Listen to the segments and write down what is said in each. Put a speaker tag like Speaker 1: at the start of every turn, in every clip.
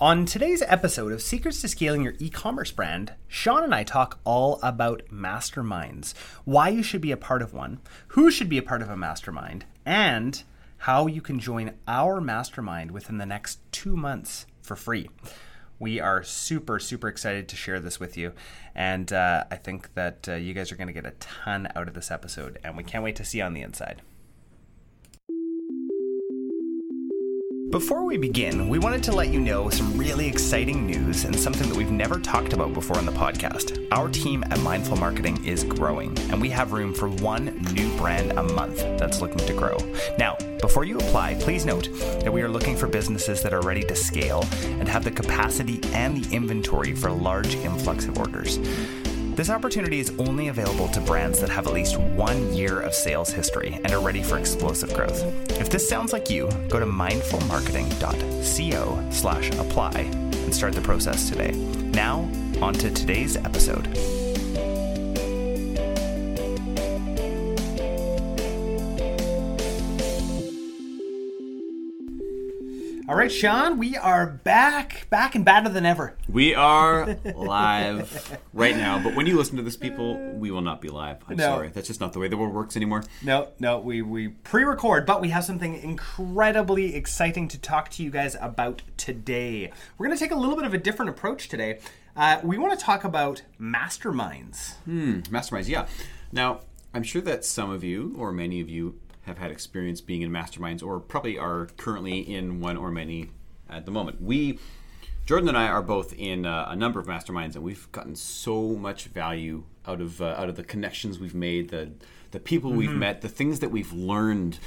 Speaker 1: On today's episode of Secrets to Scaling Your E-commerce Brand, Sean and I talk all about masterminds, why you should be a part of one, who should be a part of a mastermind, and how you can join our mastermind within the next two months for free. We are super, super excited to share this with you. And uh, I think that uh, you guys are going to get a ton out of this episode. And we can't wait to see you on the inside. Before we begin, we wanted to let you know some really exciting news and something that we've never talked about before on the podcast. Our team at Mindful Marketing is growing, and we have room for one new brand a month that's looking to grow. Now, before you apply, please note that we are looking for businesses that are ready to scale and have the capacity and the inventory for large influx of orders. This opportunity is only available to brands that have at least one year of sales history and are ready for explosive growth. If this sounds like you, go to mindfulmarketing.co slash apply and start the process today. Now, on to today's episode. All right, Sean, we are back, back and badder than ever.
Speaker 2: We are live right now, but when you listen to this, people, we will not be live. I'm
Speaker 1: No.
Speaker 2: sorry. That's just not the way the world works anymore.
Speaker 1: No, no, we, we pre record, but we have something incredibly exciting to talk to you guys about today. We're going to take a little bit of a different approach today. Uh, we want to talk about masterminds.
Speaker 2: Masterminds, yeah. Now, I'm sure that some of you, or many of you, have had experience being in masterminds, or probably are currently in one or many at the moment. We, Jordan and I, are both in uh, a number of masterminds, and we've gotten so much value out of uh, out of the connections we've made, the the people we've met, the things that we've learned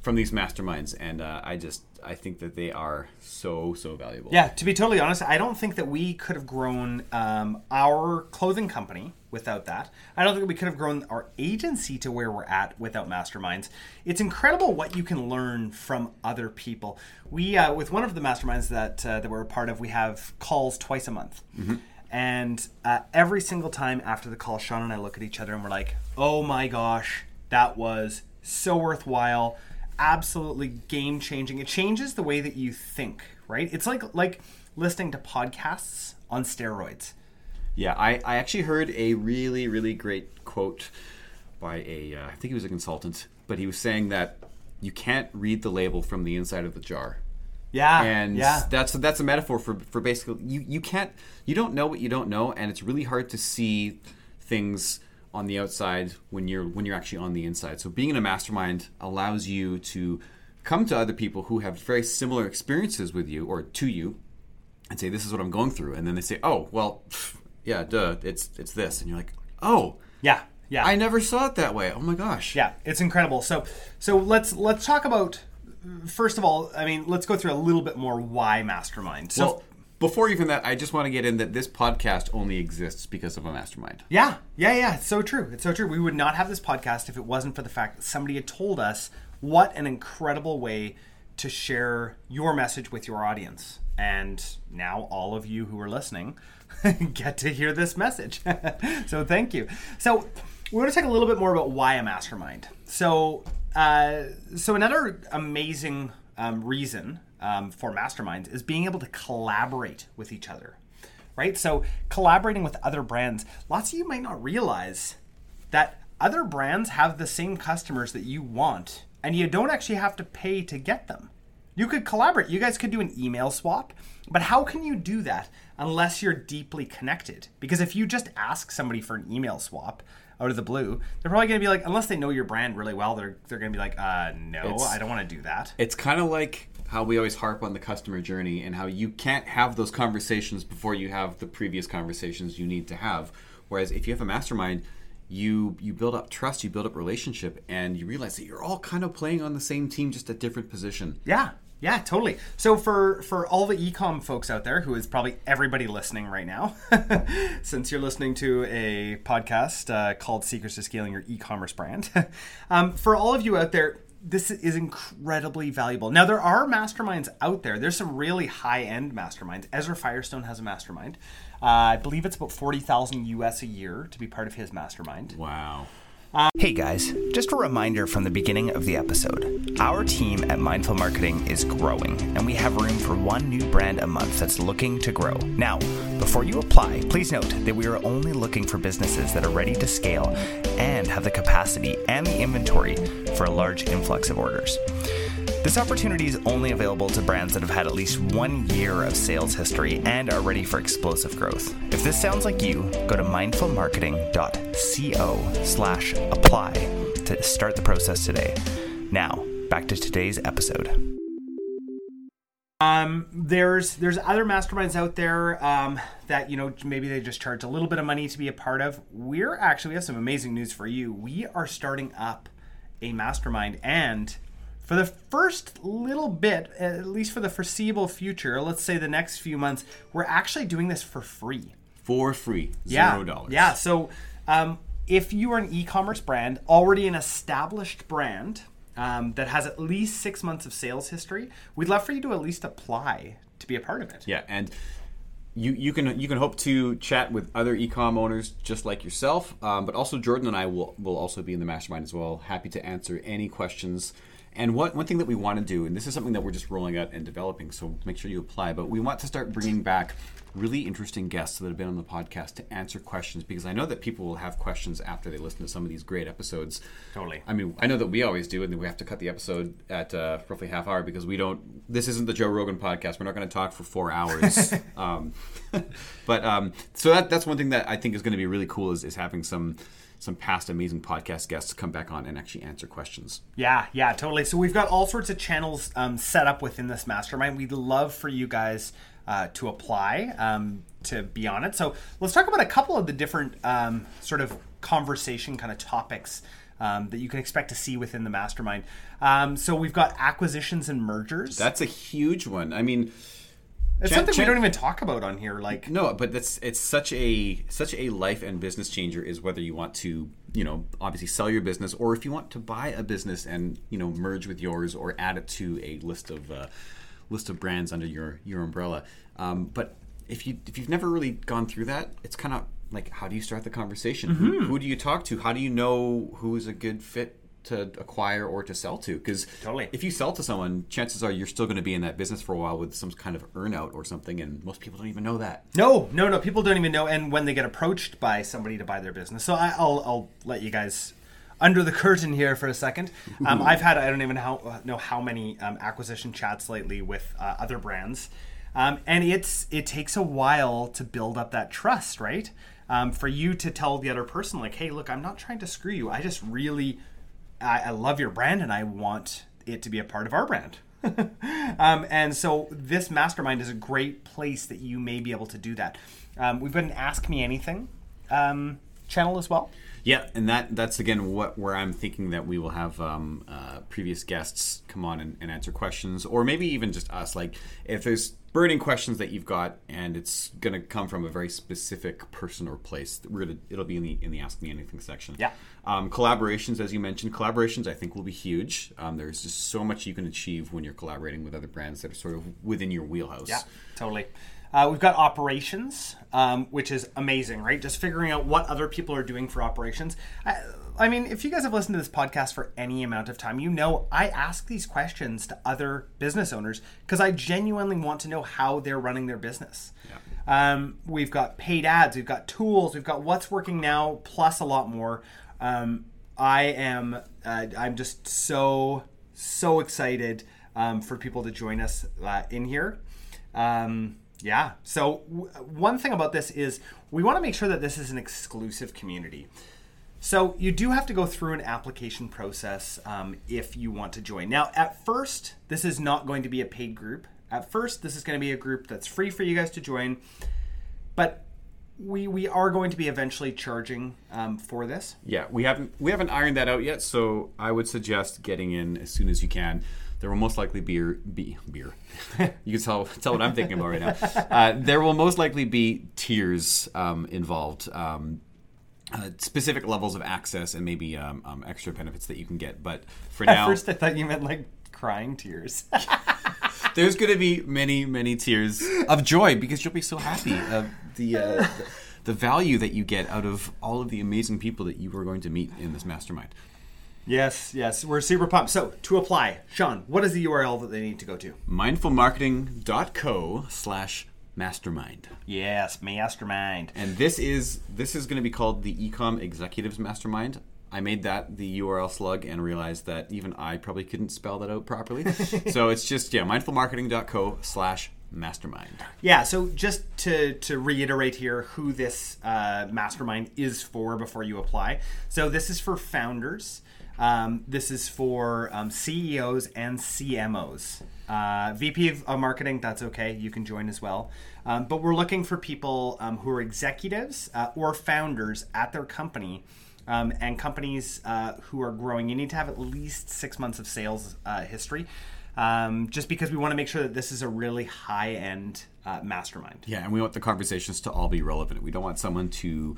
Speaker 2: from these masterminds, and uh, I just I think that they are so so valuable.
Speaker 1: Yeah, to be totally honest, I don't think that we could have grown um, our clothing company without that. I don't think we could have grown our agency to where we're at without masterminds. It's incredible what you can learn from other people. We, uh, with one of the masterminds that uh, that we're a part of, we have calls twice a month. And uh, every single time after the call, Sean and I look at each other and we're like, "Oh my gosh, that was so worthwhile." Absolutely game changing. It changes the way that you think, right? It's like like listening to podcasts on steroids.
Speaker 2: Yeah, I, I actually heard a really, really great quote by a, uh, I think he was a consultant, but he was saying that you can't read the label from the inside of the jar.
Speaker 1: Yeah,
Speaker 2: And
Speaker 1: yeah,
Speaker 2: that's that's a metaphor for, for basically you, you can't you don't know what you don't know and it's really hard to see things on the outside when you're when you're actually on the inside. So being in a mastermind allows you to come to other people who have very similar experiences with you or to you and say this is what I'm going through and then they say, "Oh, well, yeah, duh, it's it's this." And you're like, "Oh,
Speaker 1: yeah, yeah.
Speaker 2: I never saw it that way. Oh my gosh."
Speaker 1: Yeah, it's incredible. So, so let's let's talk about first of all. I mean, let's go through a little bit more why mastermind. So,
Speaker 2: Well, before even that, I just want to get in that this podcast only exists because of a mastermind.
Speaker 1: yeah, yeah, yeah. It's so true. It's so true. We would not have this podcast if it wasn't for the fact that somebody had told us what an incredible way to share your message with your audience. And now all of you who are listening get to hear this message. so thank you. So we're going to talk a little bit more about why a mastermind. So, uh, so another amazing um, reason um, for masterminds is being able to collaborate with each other right? So collaborating with other brands, lots of you might not realize that other brands have the same customers that you want, and you don't actually have to pay to get them. You could collaborate. You guys could do an email swap, but how can you do that unless you're deeply connected? Because if you just ask somebody for an email swap out of the blue, they're probably going to be like, unless they know your brand really well, they're they're going to be like, uh, no,
Speaker 2: It's-
Speaker 1: I don't want to do that.
Speaker 2: It's kind of like how we always harp on the customer journey and how you can't have those conversations before you have the previous conversations you need to have. Whereas if you have a mastermind, you you build up trust, you build up relationship, and you realize that you're all kind of playing on the same team, just a different position.
Speaker 1: Yeah, yeah, totally. So for for all the ecom folks out there, who is probably everybody listening right now, since you're listening to a podcast uh, called "Secrets to Scaling Your E-commerce Brand," um, for all of you out there, this is incredibly valuable. Now there are masterminds out there. There's some really high end masterminds. Ezra Firestone has a mastermind. Uh, I believe it's about forty thousand US a year to be part of his mastermind.
Speaker 2: Wow.
Speaker 3: Hey guys, just a reminder from the beginning of the episode. Our team at Mindful Marketing is growing, and we have room for one new brand a month that's looking to grow. Now, before you apply, please note that we are only looking for businesses that are ready to scale and have the capacity and the inventory for a large influx of orders. This opportunity is only available to brands that have had at least one year of sales history and are ready for explosive growth. If this sounds like you, go to mindfulmarketing.co slash apply to start the process today. Now, back to today's episode.
Speaker 1: Um, there's there's other masterminds out there um, that you know maybe they just charge a little bit of money to be a part of. We're actually we have some amazing news for you. We are starting up a mastermind and for the first little bit, at least for the foreseeable future, let's say the next few months, we're actually doing this for free.
Speaker 2: For free,
Speaker 1: Yeah.
Speaker 2: zero dollars.
Speaker 1: Yeah. So um, if you are an e-commerce brand, already an established brand um, that has at least six months of sales history, we'd love for you to at least apply to be a part of it.
Speaker 2: Yeah, and you you can you can hope to chat with other ecom owners just like yourself, um, but also Jordan and I will will also be in the mastermind as well. Happy to answer any questions. And what one thing that we want to do, and this is something that we're just rolling out and developing, so make sure you apply. But we want to start bringing back really interesting guests that have been on the podcast to answer questions because I know that people will have questions after they listen to some of these great episodes.
Speaker 1: Totally.
Speaker 2: I mean, I know that we always do, and then we have to cut the episode at uh, roughly half hour because we don't. This isn't the Joe Rogan podcast. We're not going to talk for four hours. um, but um, so that, that's one thing that I think is going to be really cool is, is having some some past amazing podcast guests come back on and actually answer questions.
Speaker 1: Yeah, yeah, totally. So we've got all sorts of channels um, set up within this mastermind. We'd love for you guys uh, to apply um, to be on it. So let's talk about a couple of the different um, sort of conversation kind of topics um, that you can expect to see within the mastermind. Um, so we've got acquisitions and mergers.
Speaker 2: That's a huge one. I mean,
Speaker 1: it's
Speaker 2: chan-
Speaker 1: something
Speaker 2: chan-
Speaker 1: we don't even talk about on here. Like,
Speaker 2: No, but that's it's such a such a life and business changer is whether you want to, you know, obviously sell your business or if you want to buy a business and, you know, merge with yours or add it to a list of uh, list of brands under your your umbrella. Um, but if you if you've never really gone through that, it's kind of like how do you start the conversation? Who, who do you talk to? How do you know who is a good fit to acquire or to sell to? Because
Speaker 1: Totally.
Speaker 2: if you sell to someone, chances are you're still going to be in that business for a while with some kind of earnout or something, and most people don't even know that.
Speaker 1: No, no, no. People don't even know. And when they get approached by somebody to buy their business, so I, I'll, I'll let you guys under the curtain here for a second. Um, I've had I don't even how, know how many um, acquisition chats lately with uh, other brands, um, and it's it takes a while to build up that trust, right? Um, for you to tell the other person like, hey, look, I'm not trying to screw you. I just really I, I love your brand and I want it to be a part of our brand. um, and so this mastermind is a great place that you may be able to do that. Um, we've got an Ask Me Anything um, channel as well.
Speaker 2: Yeah, and that that's again what where I'm thinking that we will have um, uh, previous guests come on and, and answer questions, or maybe even just us. Like if there's burning questions that you've got, and it's going to come from a very specific person or place, we're gonna it'll be in the in the Ask Me Anything section.
Speaker 1: Yeah.
Speaker 2: Um, collaborations, as you mentioned, collaborations I think will be huge. Um, there's just so much you can achieve when you're collaborating with other brands that are sort of within your wheelhouse.
Speaker 1: Yeah, totally. Uh, we've got operations, um, which is amazing, right? Just figuring out what other people are doing for operations. I, I mean, if you guys have listened to this podcast for any amount of time, you know I ask these questions to other business owners because I genuinely want to know how they're running their business. Um, we've got paid ads, we've got tools, we've got what's working now, plus a lot more. Um, I am, uh, I'm just so so excited um, for people to join us uh, in here. Um, yeah. So w- one thing about this is we want to make sure that this is an exclusive community. So you do have to go through an application process um, if you want to join. Now, at first, this is not going to be a paid group. At first, this is going to be a group that's free for you guys to join. But we we are going to be eventually charging um, for this.
Speaker 2: Yeah, we haven't we haven't ironed that out yet, so I would suggest getting in as soon as you can. There will most likely be be beer. you can tell tell what I'm thinking about right now. Uh, there will most likely be tiers um, involved. Um, uh, specific levels of access and maybe um, um, extra benefits that you can get. But for
Speaker 1: At
Speaker 2: now,
Speaker 1: first, I thought you meant like crying tears.
Speaker 2: there's going to be many, many tears of joy because you'll be so happy. of the, uh, the the value that you get out of all of the amazing people that you are going to meet in this mastermind.
Speaker 1: Yes, yes, we're super pumped. So to apply, Sean, what is the URL that they need to go to?
Speaker 2: mindfulmarketing.co slash mastermind.
Speaker 1: Yes, mastermind.
Speaker 2: And this is this is going to be called the Ecom Executives Mastermind. I made that the URL slug and realized that even I probably couldn't spell that out properly. so it's just yeah, mindfulmarketing.co slash mastermind.
Speaker 1: Yeah, so just to to reiterate here who this uh, mastermind is for before you apply. So this is for founders. Um, this is for um, CEOs and CMOs. Uh, VP of uh, marketing, that's okay. You can join as well. Um, but we're looking for people um, who are executives uh, or founders at their company um, and companies uh, who are growing. You need to have at least six months of sales uh, history. Um, just because we want to make sure that this is a really high end uh, mastermind.
Speaker 2: Yeah, and we want the conversations to all be relevant. We don't want someone to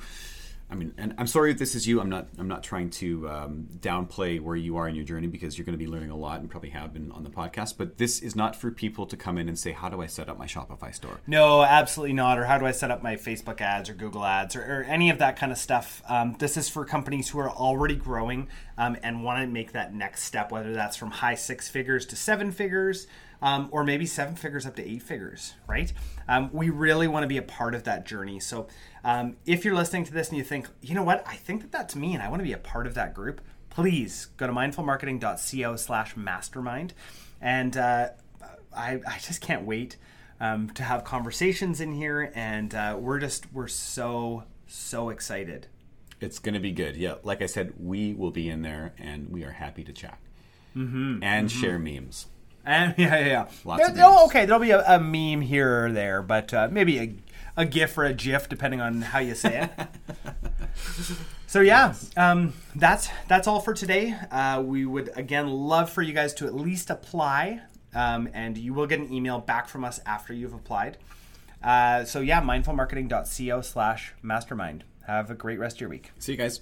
Speaker 2: I mean, and I'm sorry if this is you. I'm not. I'm not trying to um, downplay where you are in your journey because you're going to be learning a lot and probably have been on the podcast. But this is not for people to come in and say, "How do I set up my Shopify store?"
Speaker 1: No, absolutely not. Or how do I set up my Facebook ads or Google ads or, or any of that kind of stuff? Um, this is for companies who are already growing um, and want to make that next step, whether that's from high six figures to seven figures um, or maybe seven figures up to eight figures, right? Um, we really want to be a part of that journey. So um, if you're listening to this and you think, you know what, I think that that's me and I want to be a part of that group, please go to mindfulmarketing.co slash mastermind. And uh, I, I just can't wait um, to have conversations in here. And uh, we're just, we're so, so excited.
Speaker 2: It's going to be good. Yeah. Like I said, we will be in there and we are happy to chat mm-hmm, and mm-hmm. share memes.
Speaker 1: And yeah, yeah, yeah.
Speaker 2: Lots
Speaker 1: there, oh, okay, there'll be a, a, meme here or there, but uh, maybe a, a GIF or a GIF, depending on how you say it. so yeah, um, that's that's all for today. Uh, we would again love for you guys to at least apply, um, and you will get an email back from us after you've applied. Uh, so yeah, mindfulmarketing.co slash mastermind. Have a great rest of your week.
Speaker 2: See you guys.